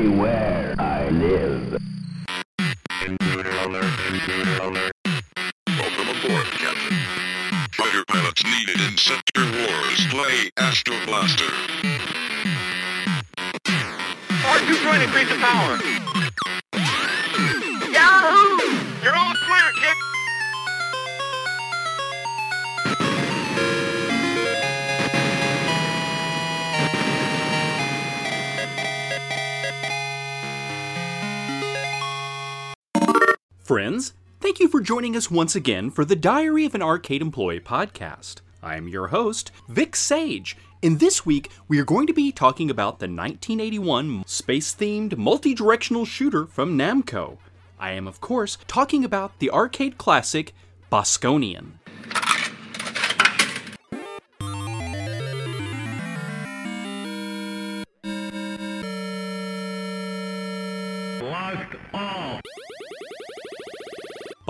Beware, I live. Joining us once again for the Diary of an Arcade Employee podcast. I am your host, Vic Sage, and this week we are going to be talking about the 1981 space themed multi directional shooter from Namco. I am, of course, talking about the arcade classic Bosconian.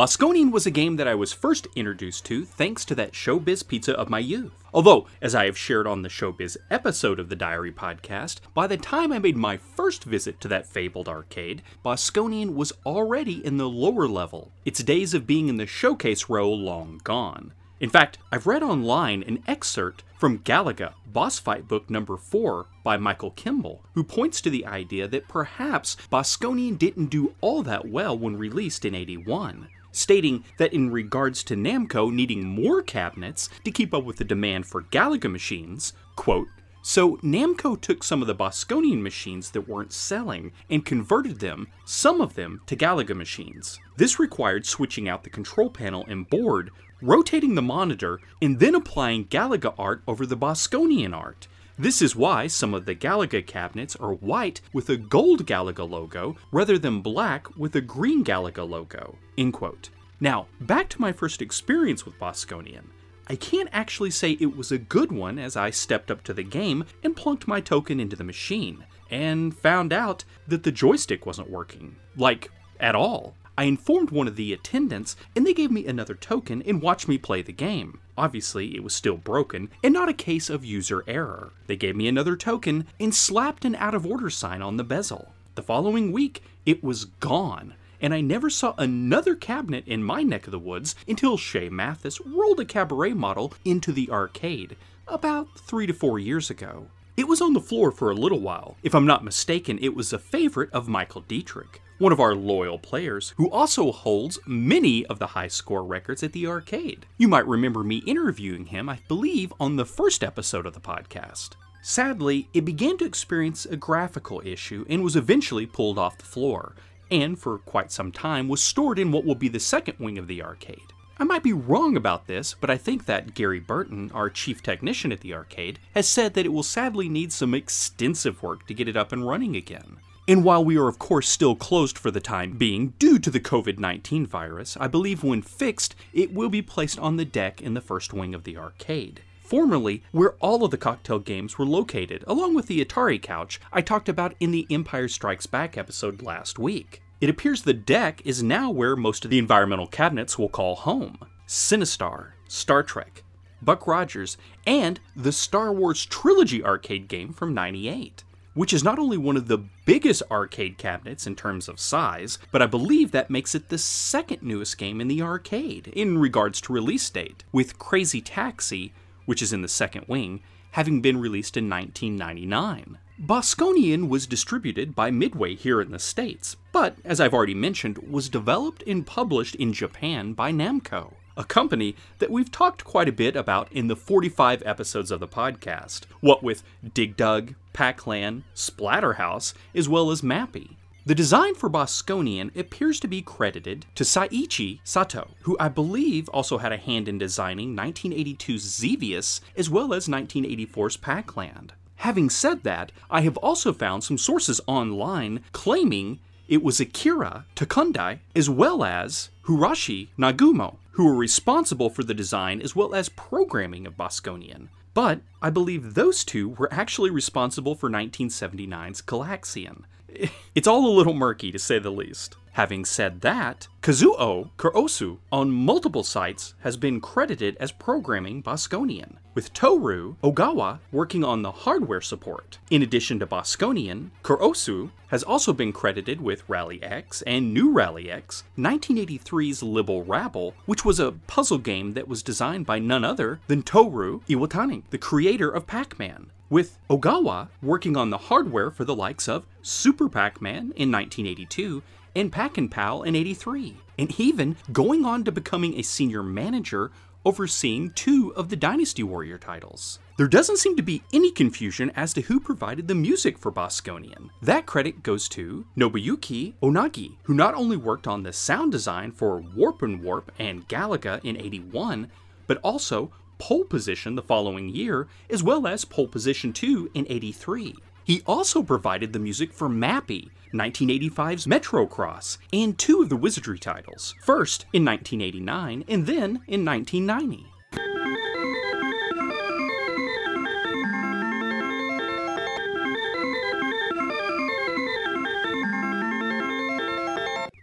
Bosconian was a game that I was first introduced to thanks to that Showbiz pizza of my youth. Although, as I have shared on the Showbiz episode of the Diary podcast, by the time I made my first visit to that fabled arcade, Bosconian was already in the lower level, its days of being in the showcase row long gone. In fact, I've read online an excerpt from Galaga, Boss Fight Book number 4 by Michael Kimball, who points to the idea that perhaps Bosconian didn't do all that well when released in 81 stating that in regards to Namco needing more cabinets to keep up with the demand for Galaga machines, quote, so Namco took some of the Bosconian machines that weren't selling and converted them, some of them, to Galaga machines. This required switching out the control panel and board, rotating the monitor, and then applying Galaga art over the Bosconian art. This is why some of the Galaga cabinets are white with a gold Galaga logo rather than black with a green Galaga logo. End quote. Now, back to my first experience with Bosconian. I can't actually say it was a good one as I stepped up to the game and plunked my token into the machine, and found out that the joystick wasn't working. Like, at all. I informed one of the attendants, and they gave me another token and watched me play the game. Obviously, it was still broken, and not a case of user error. They gave me another token and slapped an out of order sign on the bezel. The following week, it was gone, and I never saw another cabinet in my neck of the woods until Shay Mathis rolled a cabaret model into the arcade about three to four years ago. It was on the floor for a little while. If I'm not mistaken, it was a favorite of Michael Dietrich, one of our loyal players who also holds many of the high score records at the arcade. You might remember me interviewing him, I believe, on the first episode of the podcast. Sadly, it began to experience a graphical issue and was eventually pulled off the floor, and for quite some time was stored in what will be the second wing of the arcade. I might be wrong about this, but I think that Gary Burton, our chief technician at the arcade, has said that it will sadly need some extensive work to get it up and running again. And while we are, of course, still closed for the time being due to the COVID 19 virus, I believe when fixed, it will be placed on the deck in the first wing of the arcade. Formerly, where all of the cocktail games were located, along with the Atari couch I talked about in the Empire Strikes Back episode last week. It appears the deck is now where most of the environmental cabinets will call home. Sinistar, Star Trek, Buck Rogers, and the Star Wars Trilogy arcade game from 98, which is not only one of the biggest arcade cabinets in terms of size, but I believe that makes it the second newest game in the arcade in regards to release date, with Crazy Taxi, which is in the second wing, having been released in 1999. Bosconian was distributed by Midway here in the States, but, as I've already mentioned, was developed and published in Japan by Namco, a company that we've talked quite a bit about in the 45 episodes of the podcast, what with Dig Dug, Pac-Land, Splatterhouse, as well as Mappy. The design for Bosconian appears to be credited to Saichi Sato, who I believe also had a hand in designing 1982's Xevious as well as 1984's Pac-Land. Having said that, I have also found some sources online claiming it was Akira Takundai as well as Hirashi Nagumo who were responsible for the design as well as programming of Bosconian. But I believe those two were actually responsible for 1979's Galaxian. It's all a little murky to say the least. Having said that, Kazuo Kurosu on multiple sites has been credited as programming Bosconian, with Toru Ogawa working on the hardware support. In addition to Bosconian, Kurosu has also been credited with Rally X and New Rally X, 1983's Libble Rabble, which was a puzzle game that was designed by none other than Toru Iwatani, the creator of Pac Man with Ogawa working on the hardware for the likes of Super Pac Man in 1982 and Pac and Pal in 83, and even going on to becoming a senior manager overseeing two of the Dynasty Warrior titles. There doesn't seem to be any confusion as to who provided the music for Bosconian. That credit goes to Nobuyuki Ohnogi, who not only worked on the sound design for Warp and Warp and Galaga in 81, but also pole position the following year, as well as pole position 2 in 83. He also provided the music for Mappy, 1985's Metrocross, and two of the Wizardry titles, first in 1989 and then in 1990.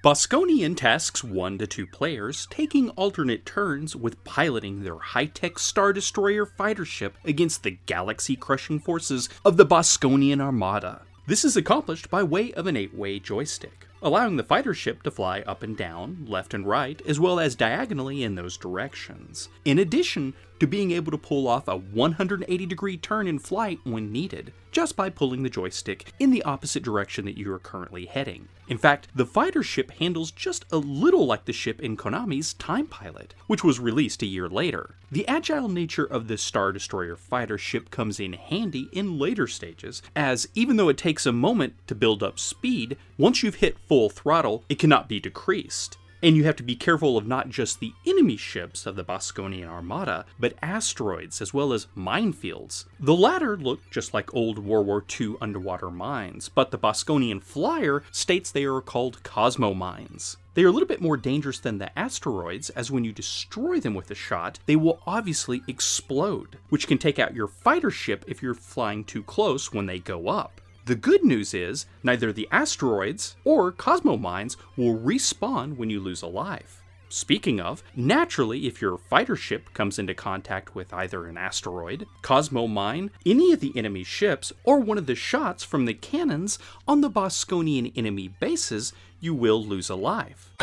Bosconian tasks one to two players, taking alternate turns with piloting their high tech Star Destroyer fighter ship against the galaxy crushing forces of the Bosconian Armada. This is accomplished by way of an eight way joystick, allowing the fighter ship to fly up and down, left and right, as well as diagonally in those directions. In addition to being able to pull off a 180 degree turn in flight when needed, just by pulling the joystick in the opposite direction that you are currently heading. In fact, the fighter ship handles just a little like the ship in Konami's Time Pilot, which was released a year later. The agile nature of this Star Destroyer fighter ship comes in handy in later stages, as even though it takes a moment to build up speed, once you've hit full throttle, it cannot be decreased. And you have to be careful of not just the enemy ships of the Bosconian Armada, but asteroids as well as minefields. The latter look just like old World War II underwater mines, but the Bosconian Flyer states they are called Cosmo mines. They are a little bit more dangerous than the asteroids, as when you destroy them with a shot, they will obviously explode, which can take out your fighter ship if you're flying too close when they go up. The good news is, neither the asteroids or Cosmo mines will respawn when you lose a life. Speaking of, naturally, if your fighter ship comes into contact with either an asteroid, Cosmo mine, any of the enemy ships, or one of the shots from the cannons on the Bosconian enemy bases, you will lose a life.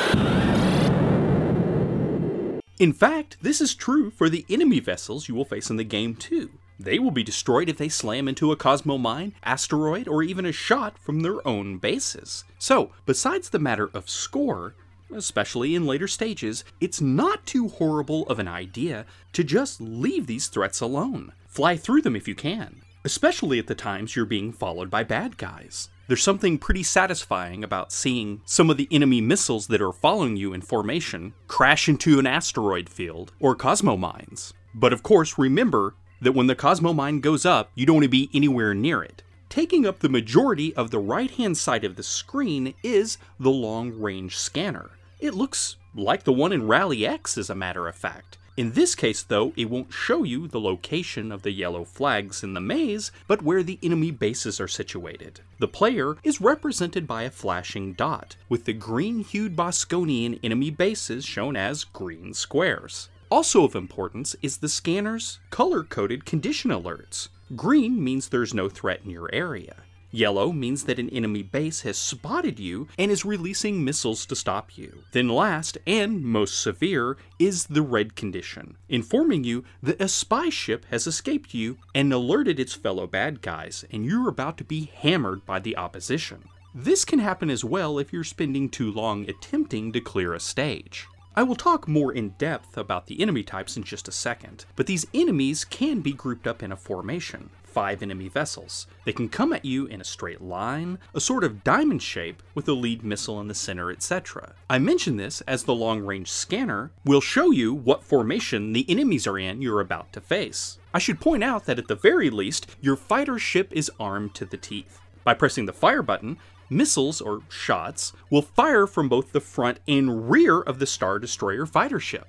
In fact, this is true for the enemy vessels you will face in the game too. They will be destroyed if they slam into a Cosmo mine, asteroid, or even a shot from their own bases. So, besides the matter of score, especially in later stages, it's not too horrible of an idea to just leave these threats alone. Fly through them if you can, especially at the times you're being followed by bad guys. There's something pretty satisfying about seeing some of the enemy missiles that are following you in formation crash into an asteroid field or Cosmo mines. But of course, remember that when the Cosmo mine goes up, you don't want to be anywhere near it. Taking up the majority of the right hand side of the screen is the long range scanner. It looks like the one in Rally X, as a matter of fact. In this case, though, it won't show you the location of the yellow flags in the maze, but where the enemy bases are situated. The player is represented by a flashing dot, with the green hued Bosconian enemy bases shown as green squares. Also of importance is the scanner's color coded condition alerts. Green means there's no threat in your area. Yellow means that an enemy base has spotted you and is releasing missiles to stop you. Then, last and most severe is the red condition, informing you that a spy ship has escaped you and alerted its fellow bad guys, and you're about to be hammered by the opposition. This can happen as well if you're spending too long attempting to clear a stage. I will talk more in depth about the enemy types in just a second, but these enemies can be grouped up in a formation five enemy vessels. They can come at you in a straight line, a sort of diamond shape with a lead missile in the center, etc. I mention this as the long range scanner will show you what formation the enemies are in you're about to face. I should point out that at the very least, your fighter ship is armed to the teeth. By pressing the fire button, missiles or shots will fire from both the front and rear of the Star Destroyer fighter ship.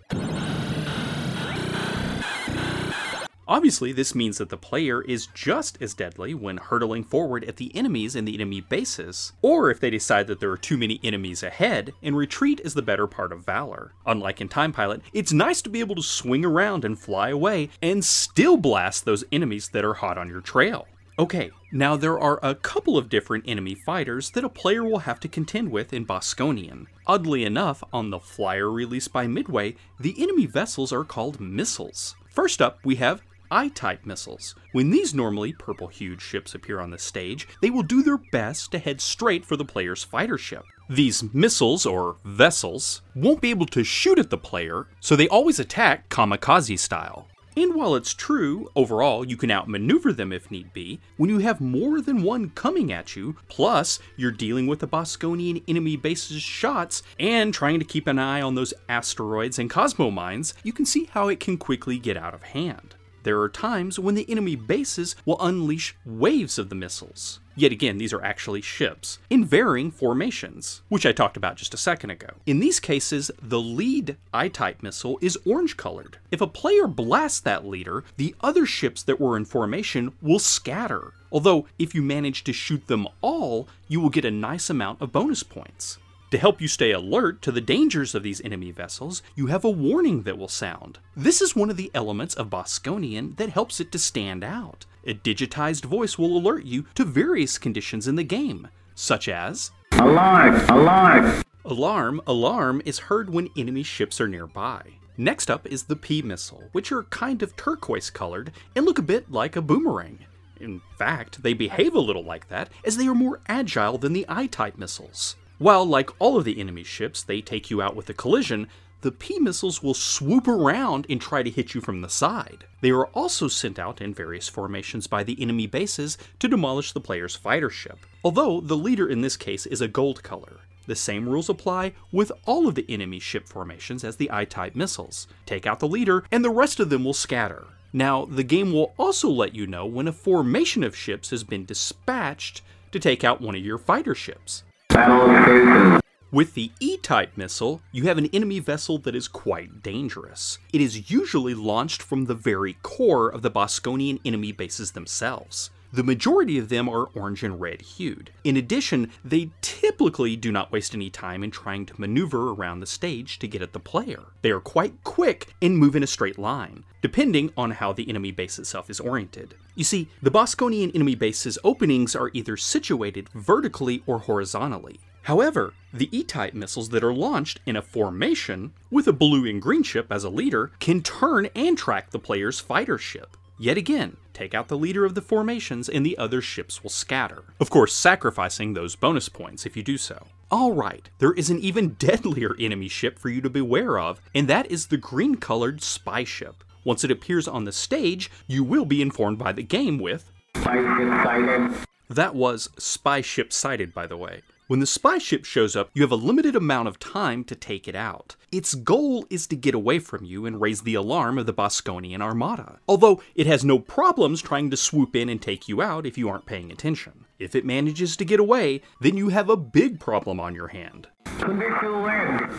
Obviously, this means that the player is just as deadly when hurtling forward at the enemies in the enemy bases, or if they decide that there are too many enemies ahead, and retreat is the better part of valor. Unlike in Time Pilot, it's nice to be able to swing around and fly away and still blast those enemies that are hot on your trail. Okay, now there are a couple of different enemy fighters that a player will have to contend with in Bosconian. Oddly enough, on the flyer released by Midway, the enemy vessels are called missiles. First up, we have I type missiles. When these normally purple hued ships appear on the stage, they will do their best to head straight for the player's fighter ship. These missiles, or vessels, won't be able to shoot at the player, so they always attack kamikaze style. And while it's true, overall, you can outmaneuver them if need be, when you have more than one coming at you, plus you're dealing with the Bosconian enemy base's shots and trying to keep an eye on those asteroids and cosmo mines, you can see how it can quickly get out of hand. There are times when the enemy bases will unleash waves of the missiles. Yet again, these are actually ships, in varying formations, which I talked about just a second ago. In these cases, the lead I type missile is orange colored. If a player blasts that leader, the other ships that were in formation will scatter. Although, if you manage to shoot them all, you will get a nice amount of bonus points. To help you stay alert to the dangers of these enemy vessels, you have a warning that will sound. This is one of the elements of Bosconian that helps it to stand out. A digitized voice will alert you to various conditions in the game, such as Alarm! Alarm! Alarm, alarm is heard when enemy ships are nearby. Next up is the P missile, which are kind of turquoise colored and look a bit like a boomerang. In fact, they behave a little like that, as they are more agile than the I type missiles. While, like all of the enemy ships, they take you out with a collision, the P missiles will swoop around and try to hit you from the side. They are also sent out in various formations by the enemy bases to demolish the player's fighter ship, although the leader in this case is a gold color. The same rules apply with all of the enemy ship formations as the I type missiles. Take out the leader, and the rest of them will scatter. Now, the game will also let you know when a formation of ships has been dispatched to take out one of your fighter ships. Battle. With the E type missile, you have an enemy vessel that is quite dangerous. It is usually launched from the very core of the Bosconian enemy bases themselves. The majority of them are orange and red hued. In addition, they typically do not waste any time in trying to maneuver around the stage to get at the player. They are quite quick and move in a straight line, depending on how the enemy base itself is oriented. You see, the Bosconian enemy base's openings are either situated vertically or horizontally. However, the E type missiles that are launched in a formation, with a blue and green ship as a leader, can turn and track the player's fighter ship. Yet again, take out the leader of the formations and the other ships will scatter. Of course, sacrificing those bonus points if you do so. Alright, there is an even deadlier enemy ship for you to beware of, and that is the green colored spy ship. Once it appears on the stage, you will be informed by the game with Spy sighted. that was spy ship sighted, by the way. When the spy ship shows up, you have a limited amount of time to take it out. Its goal is to get away from you and raise the alarm of the Bosconian armada, although it has no problems trying to swoop in and take you out if you aren't paying attention. If it manages to get away, then you have a big problem on your hand. Condition land.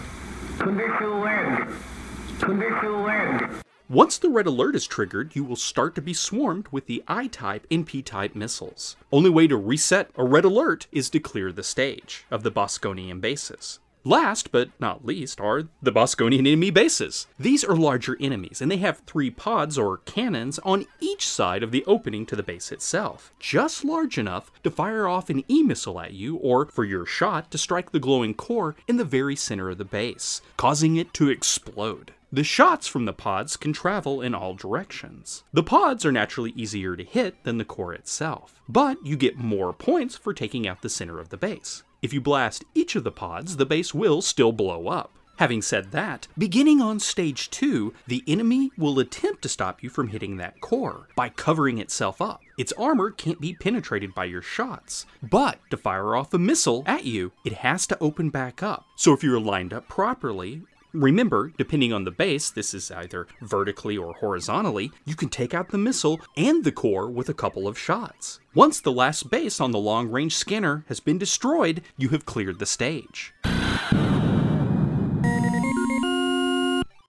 Condition land. Condition land. Once the red alert is triggered, you will start to be swarmed with the I type and P type missiles. Only way to reset a red alert is to clear the stage of the Bosconian bases. Last but not least are the Bosconian enemy bases. These are larger enemies, and they have three pods or cannons on each side of the opening to the base itself, just large enough to fire off an E missile at you or for your shot to strike the glowing core in the very center of the base, causing it to explode. The shots from the pods can travel in all directions. The pods are naturally easier to hit than the core itself, but you get more points for taking out the center of the base. If you blast each of the pods, the base will still blow up. Having said that, beginning on stage 2, the enemy will attempt to stop you from hitting that core by covering itself up. Its armor can't be penetrated by your shots, but to fire off a missile at you, it has to open back up. So if you're lined up properly, Remember, depending on the base, this is either vertically or horizontally, you can take out the missile and the core with a couple of shots. Once the last base on the long range scanner has been destroyed, you have cleared the stage.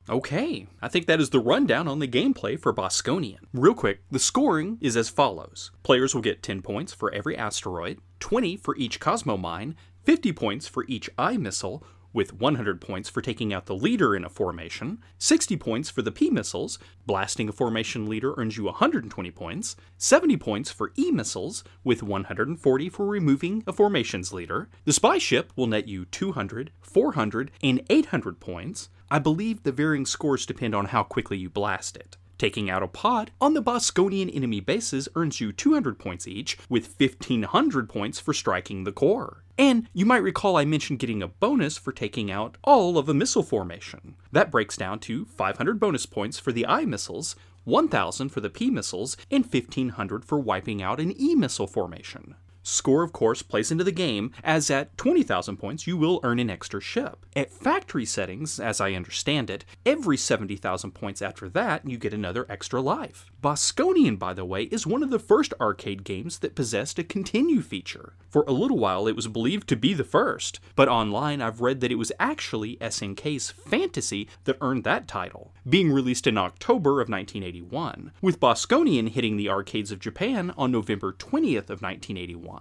Okay, I think that is the rundown on the gameplay for Bosconian. Real quick, the scoring is as follows Players will get 10 points for every asteroid, 20 for each Cosmo mine, 50 points for each eye missile, with 100 points for taking out the leader in a formation, 60 points for the P missiles, blasting a formation leader earns you 120 points, 70 points for E missiles, with 140 for removing a formation's leader. The spy ship will net you 200, 400, and 800 points. I believe the varying scores depend on how quickly you blast it. Taking out a pod on the Bosconian enemy bases earns you 200 points each, with 1500 points for striking the core. And you might recall I mentioned getting a bonus for taking out all of a missile formation. That breaks down to 500 bonus points for the I missiles, 1000 for the P missiles, and 1500 for wiping out an E missile formation. Score, of course, plays into the game, as at 20,000 points you will earn an extra ship. At factory settings, as I understand it, every 70,000 points after that you get another extra life. Bosconian, by the way, is one of the first arcade games that possessed a continue feature. For a little while it was believed to be the first, but online I've read that it was actually SNK's Fantasy that earned that title, being released in October of 1981, with Bosconian hitting the arcades of Japan on November 20th of 1981.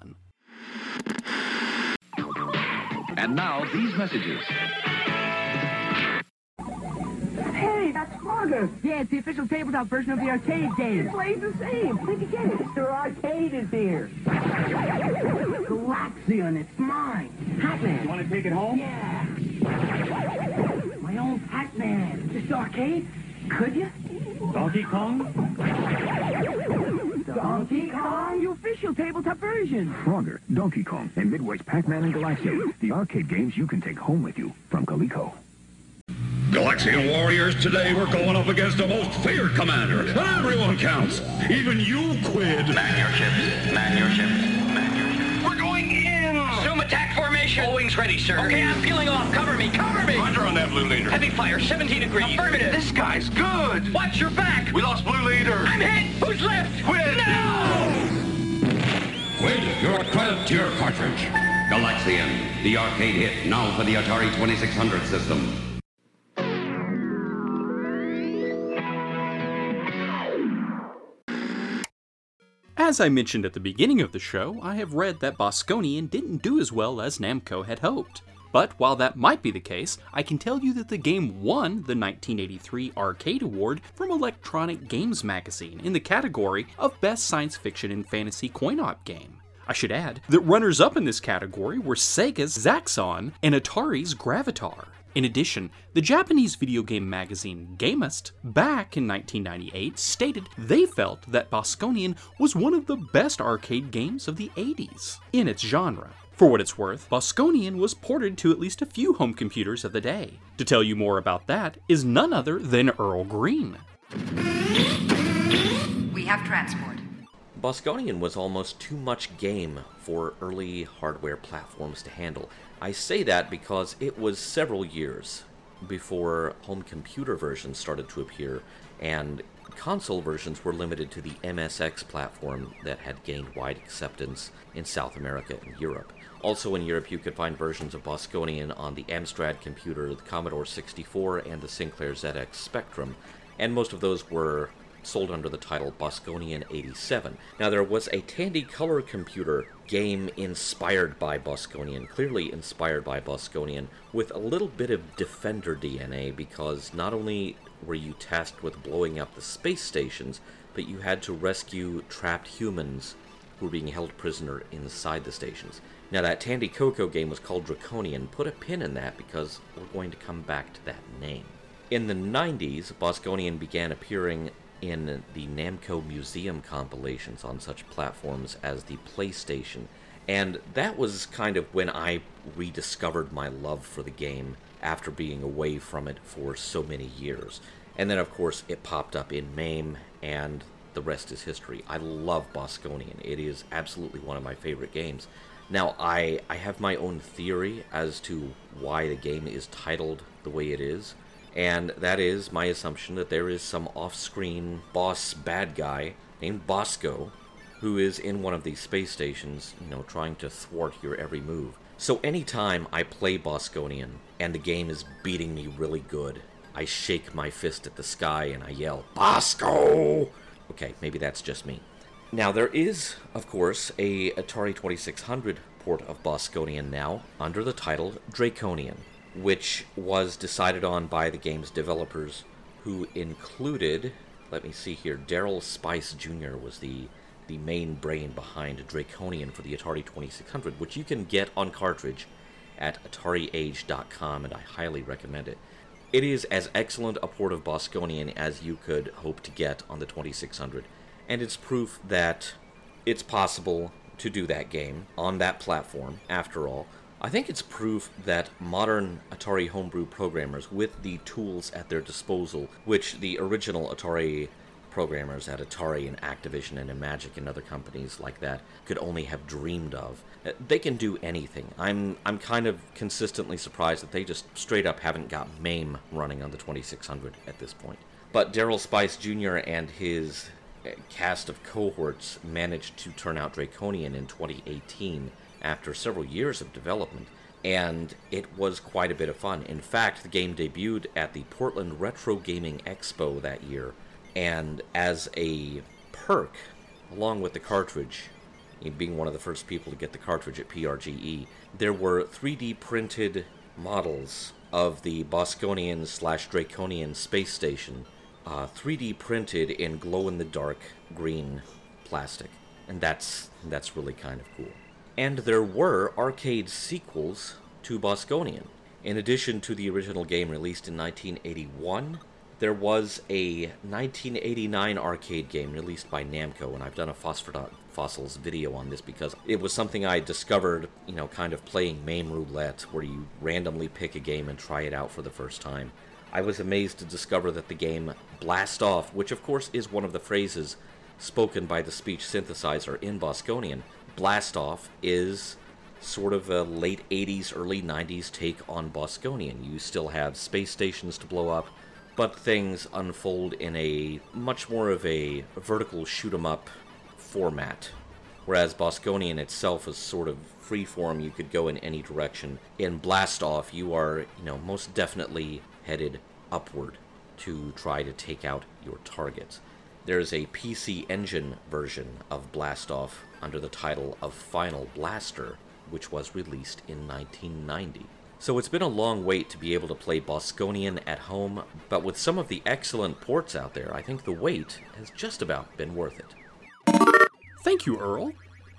And now, these messages. Hey, that's Frogger. Yeah, it's the official tabletop version of the arcade game. It plays the same. Where'd you get it? Mr. Arcade is here. Galaxian, it's mine. Pac-Man. You want to take it home? Yeah. My own Pac-Man. This arcade? Could you? Donkey Kong? Donkey Kong? The official tabletop version. Frogger, Donkey Kong, and Midway's Pac-Man and Galaxian. The arcade games you can take home with you from Coleco. Galaxian Warriors, today we're going up against the most feared commander. And everyone counts. Even you, Quid. Man your ships. Man your ships. Attack formation. All wings ready, sir. Okay, I'm peeling off. Cover me. Cover me. Roger on that, Blue Leader. Heavy fire, 17 degrees. Affirmative. This guy's good. Watch your back. We lost Blue Leader. I'm hit. Who's left? Quid. No! Quid, your credit to your cartridge. Galaxian, the arcade hit, now for the Atari 2600 system. As I mentioned at the beginning of the show, I have read that Bosconian didn't do as well as Namco had hoped. But while that might be the case, I can tell you that the game won the 1983 Arcade Award from Electronic Games Magazine in the category of Best Science Fiction and Fantasy Coin Op Game. I should add that runners up in this category were Sega's Zaxxon and Atari's Gravitar. In addition, the Japanese video game magazine Gamest, back in 1998, stated they felt that Bosconian was one of the best arcade games of the 80s in its genre. For what it's worth, Bosconian was ported to at least a few home computers of the day. To tell you more about that is none other than Earl Green. We have transport. Bosconian was almost too much game for early hardware platforms to handle. I say that because it was several years before home computer versions started to appear, and console versions were limited to the MSX platform that had gained wide acceptance in South America and Europe. Also in Europe, you could find versions of Bosconian on the Amstrad computer, the Commodore 64, and the Sinclair ZX Spectrum, and most of those were sold under the title Bosconian 87. Now, there was a Tandy Color Computer game inspired by Bosconian, clearly inspired by Bosconian, with a little bit of Defender DNA because not only were you tasked with blowing up the space stations, but you had to rescue trapped humans who were being held prisoner inside the stations. Now, that Tandy Coco game was called Draconian. Put a pin in that because we're going to come back to that name. In the 90s, Bosconian began appearing in the Namco Museum compilations on such platforms as the PlayStation, and that was kind of when I rediscovered my love for the game after being away from it for so many years. And then, of course, it popped up in MAME, and the rest is history. I love Bosconian. It is absolutely one of my favorite games. Now, I, I have my own theory as to why the game is titled the way it is and that is my assumption that there is some off screen boss bad guy named Bosco who is in one of these space stations, you know, trying to thwart your every move. So anytime I play Bosconian and the game is beating me really good, I shake my fist at the sky and I yell, Bosco! Okay, maybe that's just me. Now, there is, of course, a Atari 2600 port of Bosconian now under the title Draconian, which was decided on by the game's developers, who included, let me see here, Darrell Spice Jr. was the the main brain behind Draconian for the Atari 2600, which you can get on cartridge at AtariAge.com, and I highly recommend it. It is as excellent a port of Bosconian as you could hope to get on the 2600, and it's proof that it's possible to do that game on that platform, after all. I think it's proof that modern Atari homebrew programmers, with the tools at their disposal, which the original Atari programmers at Atari and Activision and Imagic and other companies like that could only have dreamed of. Uh, They can do anything. I'm I'm kind of consistently surprised that they just straight up haven't got MAME running on the 2600 at this point. But Darrell Spice Jr. and his uh, cast of cohorts managed to turn out Draconian in 2018 after several years of development and it was quite a bit of fun. In fact, the game debuted at the Portland Retro Gaming Expo that year, and as a perk, along with the cartridge, being one of the first people to get the cartridge at PRGE, there were 3D printed models of the Bosconian slash Draconian space station, uh, 3D printed in glow in the dark green plastic, and that's that's really kind of cool. And there were arcade sequels to Bosconian. In addition to the original game released in 1981, there was a 1989 arcade game released by Namco, and I've done a Phosphor Dot Fossils video on this because it was something I discovered, you know, kind of playing MAME roulette, where you randomly pick a game and try it out for the first time. I was amazed to discover that the game Blast Off, which of course is one of the phrases spoken by the speech synthesizer in Bosconian, Blast Off is sort of a late 80s, early 90s take on Bosconian. You still have space stations to blow up, but things unfold in a much more of a vertical shoot 'em up format. Whereas Bosconian itself is sort of freeform, you could go in any direction. In Blastoff, you are, you know, most definitely headed upward to try to take out your targets. There's a PC Engine version of Blast Off under the title of Final Blaster, which was released in 1990. So it's been a long wait to be able to play Bosconian at home, but with some of the excellent ports out there, I think the wait has just about been worth it. Thank you, Earl.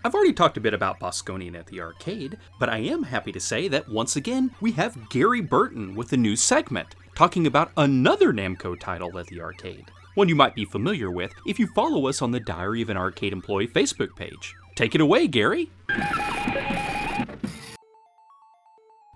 I've already talked a bit about Bosconian at the arcade, but I am happy to say that once again we have Gary Burton with a new segment talking about another Namco title at the arcade. One you might be familiar with if you follow us on the Diary of an Arcade Employee Facebook page. Take it away, Gary.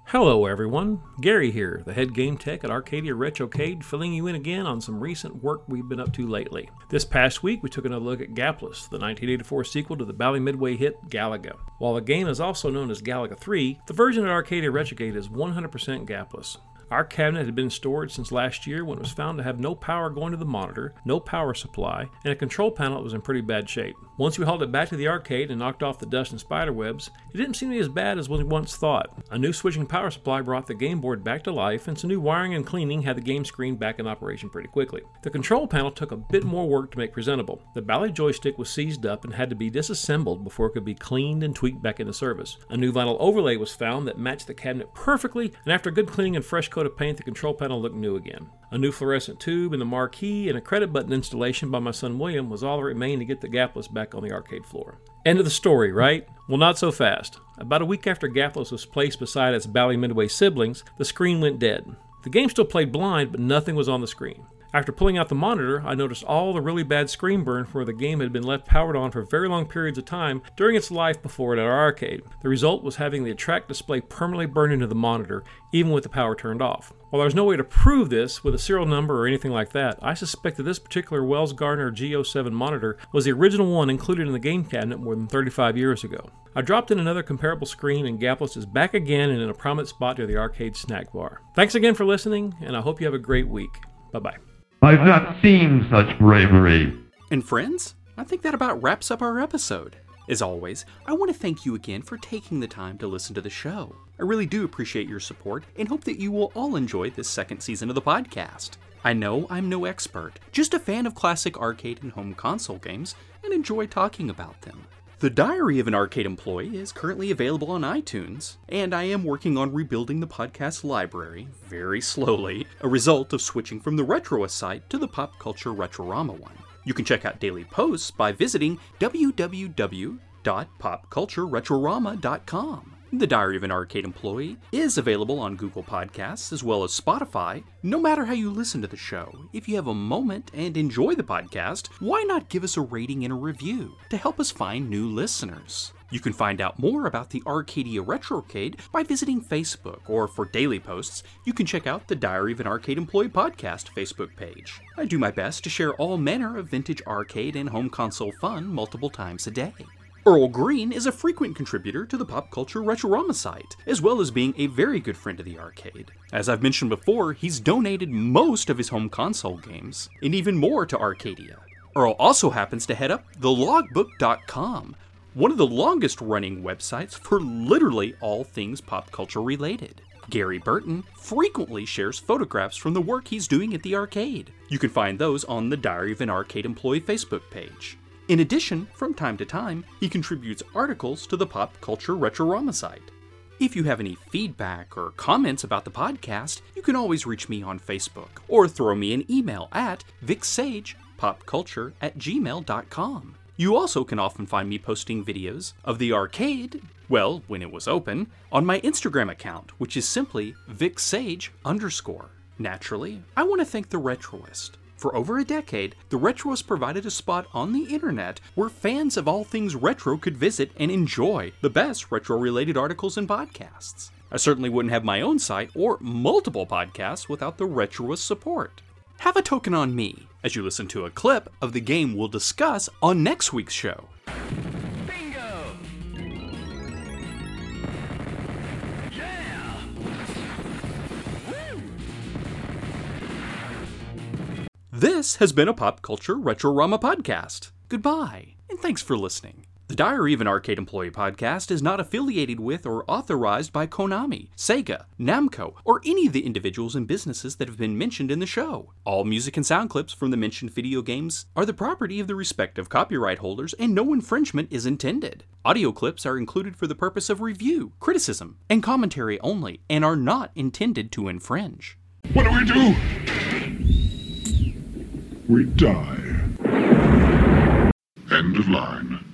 Hello, everyone. Gary here, the head game tech at Arcadia Retrocade, filling you in again on some recent work we've been up to lately. This past week, we took another look at Gaplus, the 1984 sequel to the Bally Midway hit Galaga. While the game is also known as Galaga 3, the version at Arcadia Retrocade is 100% Gaplus. Our cabinet had been stored since last year when it was found to have no power going to the monitor, no power supply, and a control panel that was in pretty bad shape. Once we hauled it back to the arcade and knocked off the dust and spider webs, it didn't seem to be as bad as we once thought. A new switching power supply brought the game board back to life, and some new wiring and cleaning had the game screen back in operation pretty quickly. The control panel took a bit more work to make presentable. The Bally joystick was seized up and had to be disassembled before it could be cleaned and tweaked back into service. A new vinyl overlay was found that matched the cabinet perfectly, and after good cleaning and fresh coat of paint, the control panel looked new again. A new fluorescent tube and the marquee and a credit button installation by my son William was all that remained to get the Gaplus back on the arcade floor. End of the story, right? Well, not so fast. About a week after Gaplus was placed beside its Bally Midway siblings, the screen went dead. The game still played blind, but nothing was on the screen. After pulling out the monitor, I noticed all the really bad screen burn from where the game had been left powered on for very long periods of time during its life before it at our arcade. The result was having the attract display permanently burned into the monitor, even with the power turned off. While there's no way to prove this with a serial number or anything like that, I suspect that this particular Wells Gardner G07 monitor was the original one included in the game cabinet more than 35 years ago. I dropped in another comparable screen and Gaplus is back again and in a prominent spot near the arcade snack bar. Thanks again for listening, and I hope you have a great week. Bye bye. I've not seen such bravery. And friends, I think that about wraps up our episode. As always, I want to thank you again for taking the time to listen to the show. I really do appreciate your support and hope that you will all enjoy this second season of the podcast. I know I'm no expert, just a fan of classic arcade and home console games and enjoy talking about them. The Diary of an Arcade Employee is currently available on iTunes, and I am working on rebuilding the podcast library very slowly, a result of switching from the Retroist site to the Pop Culture Retrorama one. You can check out daily posts by visiting www.popcultureretrorama.com. The Diary of an Arcade Employee is available on Google Podcasts as well as Spotify. No matter how you listen to the show, if you have a moment and enjoy the podcast, why not give us a rating and a review to help us find new listeners? You can find out more about the Arcadia Retrocade by visiting Facebook, or for daily posts, you can check out the Diary of an Arcade Employee podcast Facebook page. I do my best to share all manner of vintage arcade and home console fun multiple times a day. Earl Green is a frequent contributor to the Pop Culture Retrorama site, as well as being a very good friend of the arcade. As I've mentioned before, he's donated most of his home console games, and even more to Arcadia. Earl also happens to head up thelogbook.com, one of the longest running websites for literally all things pop culture related. Gary Burton frequently shares photographs from the work he's doing at the arcade. You can find those on the Diary of an Arcade Employee Facebook page. In addition, from time to time, he contributes articles to the Pop Culture Retrorama site. If you have any feedback or comments about the podcast, you can always reach me on Facebook or throw me an email at vicsagepopculture at gmail.com. You also can often find me posting videos of the arcade, well, when it was open, on my Instagram account, which is simply vicsage underscore. Naturally, I want to thank the Retroist. For over a decade, the Retroist provided a spot on the internet where fans of all things retro could visit and enjoy the best retro related articles and podcasts. I certainly wouldn't have my own site or multiple podcasts without the Retroist support. Have a token on me as you listen to a clip of the game we'll discuss on next week's show. This has been a Pop Culture Retrorama podcast. Goodbye, and thanks for listening. The Diary of an Arcade Employee podcast is not affiliated with or authorized by Konami, Sega, Namco, or any of the individuals and businesses that have been mentioned in the show. All music and sound clips from the mentioned video games are the property of the respective copyright holders, and no infringement is intended. Audio clips are included for the purpose of review, criticism, and commentary only, and are not intended to infringe. What do we do? We die. End of line.